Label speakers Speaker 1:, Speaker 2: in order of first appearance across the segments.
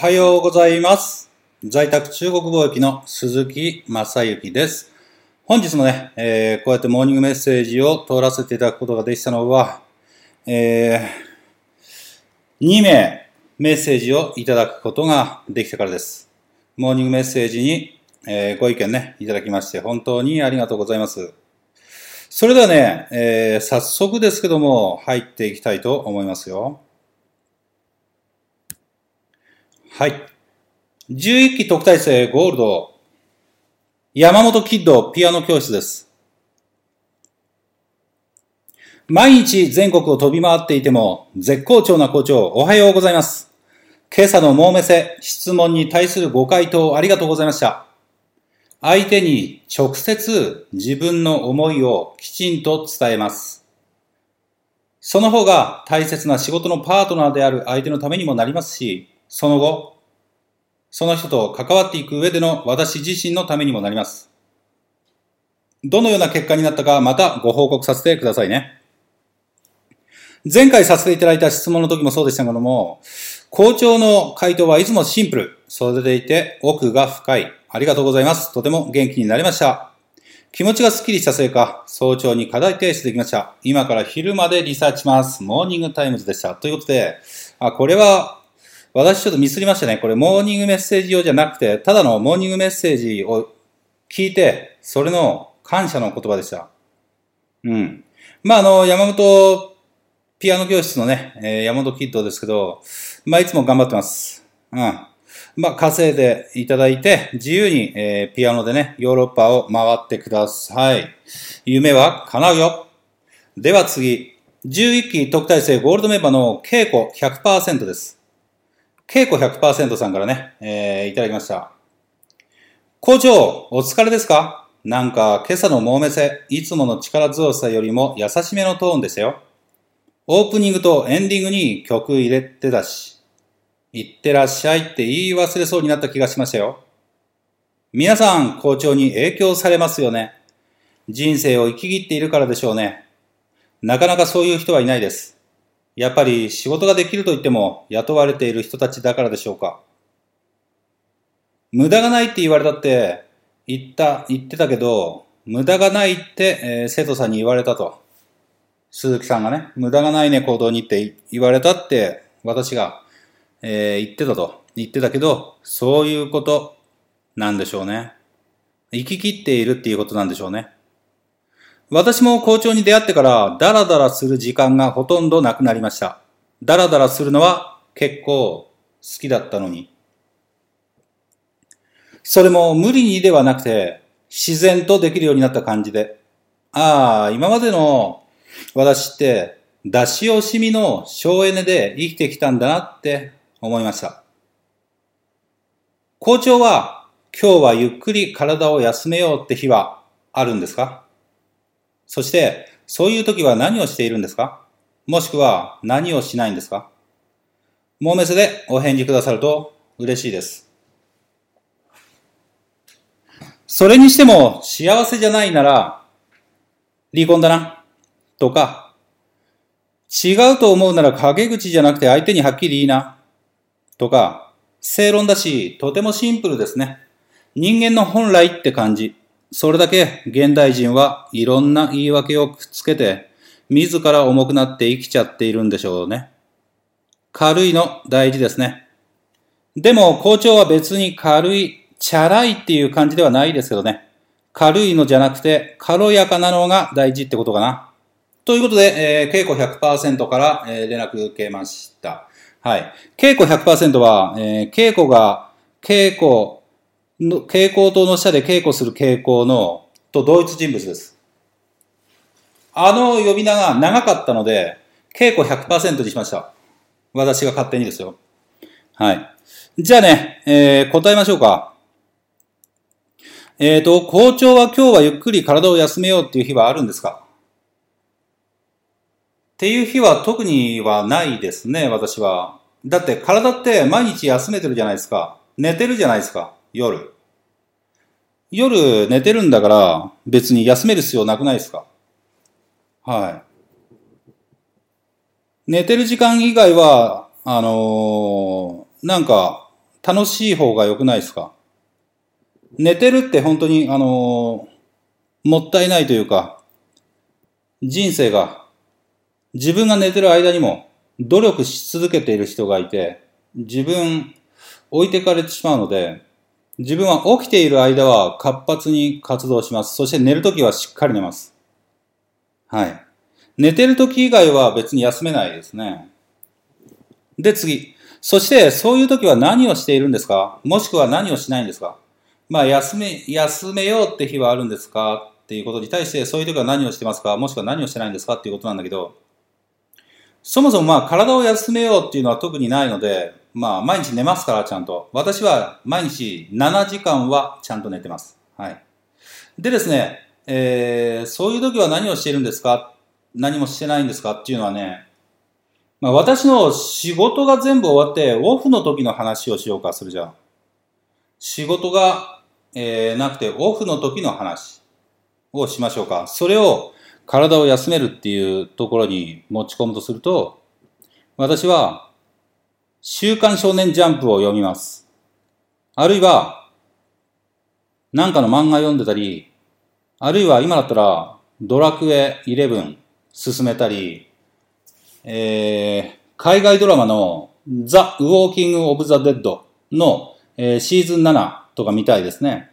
Speaker 1: はようございます。在宅中国貿易の鈴木正幸です。本日もね、えーこうやってモーニングメッセージを通らせていただくことができたのは、え2名メッセージをいただくことができたからです。モーニングメッセージに、えーご意見ね、いただきまして本当にありがとうございます。それではね、えー早速ですけども入っていきたいと思いますよ。はい。11期特待生ゴールド、山本キッドピアノ教室です。毎日全国を飛び回っていても、絶好調な校長、おはようございます。今朝のもうめせ、質問に対するご回答ありがとうございました。相手に直接自分の思いをきちんと伝えます。その方が大切な仕事のパートナーである相手のためにもなりますし、その後、その人と関わっていく上での私自身のためにもなります。どのような結果になったかまたご報告させてくださいね。前回させていただいた質問の時もそうでしたけども、校長の回答はいつもシンプル。それでいて奥が深い。ありがとうございます。とても元気になりました。気持ちがスッキリしたせいか、早朝に課題提出できました。今から昼までリサーチします。モーニングタイムズでした。ということで、あ、これは、私ちょっとミスりましたね。これモーニングメッセージ用じゃなくて、ただのモーニングメッセージを聞いて、それの感謝の言葉でした。うん。まあ、あの、山本ピアノ教室のね、えー山本キッドですけど、まあ、いつも頑張ってます。うん。まあ、稼いでいただいて、自由に、えーピアノでね、ヨーロッパを回ってください。夢は叶うよ。では次。11期特待生ゴールドメンバーの稽古100%です。稽古100%さんからね、えーいただきました。校長、お疲れですか？なんか今朝のもうめせ、いつもの力強さよりも優しめのトーンでしたよ。オープニングとエンディングに曲入れてたし、いってらっしゃいって言い忘れそうになった気がしましたよ。皆さん、校長に影響されますよね。人生を生き切っているからでしょうね。なかなかそういう人はいないです。やっぱり仕事ができると言っても雇われている人たちだからでしょうか。無駄がないって言われたって言った、言ってたけど、無駄がないって、えー生徒さんに言われたと。鈴木さんがね、無駄がないね行動にって言われたって私が、えー言ってたと。言ってたけど、そういうことなんでしょうね。生き切っているっていうことなんでしょうね。私も校長に出会ってから、ダラダラする時間がほとんどなくなりました。ダラダラするのは結構好きだったのに。それも無理にではなくて、自然とできるようになった感じで。ああ、今までの私って、出し惜しみの省エネで生きてきたんだなって思いました。校長は、今日はゆっくり体を休めようって日はあるんですか？そして、そういう時は何をしているんですか？もしくは何をしないんですか？もうめせでお返事くださると嬉しいです。それにしても幸せじゃないなら離婚だな？とか違うと思うなら陰口じゃなくて相手にはっきりいいな？とか正論だしとてもシンプルですね。人間の本来って感じ。それだけ現代人はいろんな言い訳をくっつけて、自ら重くなって生きちゃっているんでしょうね。軽いの大事ですね。でも校長は別に軽い、チャラいっていう感じではないですけどね。軽いのじゃなくて軽やかなのが大事ってことかな。ということで、えー、稽古100%から、えー連絡受けました。はい。稽古100%は、えー稽古が、稽古の、蛍光灯の下で稽古する傾向の、と同一人物です。あの呼び名が長かったので、稽古100%にしました。私が勝手にですよ。はい。じゃあね、えー答えましょうか。えっ、と、校長は今日はゆっくり体を休めようっていう日はあるんですか？っていう日は特にはないですね、私は。だって体って毎日休めてるじゃないですか。寝てるじゃないですか、夜。夜寝てるんだから別に休める必要なくないですか？はい。寝てる時間以外は、あのーなんか楽しい方が良くないですか？寝てるって本当に、あのー、もったいないというか、人生が、自分が寝てる間にも努力し続けている人がいて、自分置いてかれてしまうので、自分は起きている間は活発に活動します。そして寝るときはしっかり寝ます。はい。寝てるとき以外は別に休めないですね。で、次。そして、そういうときは何をしているんですか？もしくは何をしないんですか？まあ、休め、休めようって日はあるんですか？っていうことに対して、そういうときは何をしてますか？もしくは何をしてないんですか？っていうことなんだけど、そもそもまあ、体を休めようっていうのは特にないので、まあ、毎日寝ますから、ちゃんと。私は毎日7時間はちゃんと寝てます。はい。でですね、えー、そういう時は何をしてるんですか？何もしてないんですか？っていうのはね、まあ、私の仕事が全部終わって、オフの時の話をしようか、それじゃあ。仕事が、えー、なくて、オフの時の話をしましょうか。それを体を休めるっていうところに持ち込むとすると、私は週刊少年ジャンプを読みます。あるいは、なんかの漫画読んでたり、あるいは今だったら、ドラクエ11進めたり、えー、海外ドラマのザ・ウォーキング・オブ・ザ・デッドの、えー、シーズン7とか見たいですね。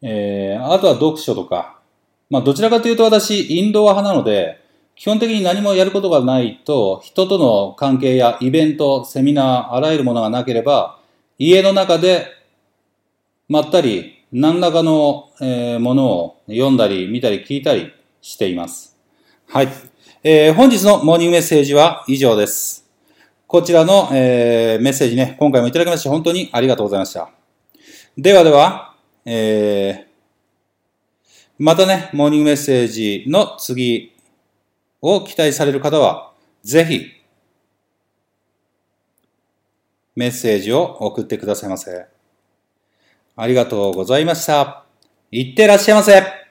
Speaker 1: えー、あとは読書とか。まあ、どちらかというと私、インドア派なので、基本的に何もやることがないと、人との関係やイベント、セミナー、あらゆるものがなければ、家の中でまったり何らかの、え、ものを読んだり見たり聞いたりしています。はい。えー、本日のモーニングメッセージは以上です。こちらの、えー、メッセージね、今回もいただきまして本当にありがとうございました。ではでは、えー、またね、モーニングメッセージの次、を期待される方は、ぜひ、メッセージを送ってくださいませ。ありがとうございました。いってらっしゃいませ。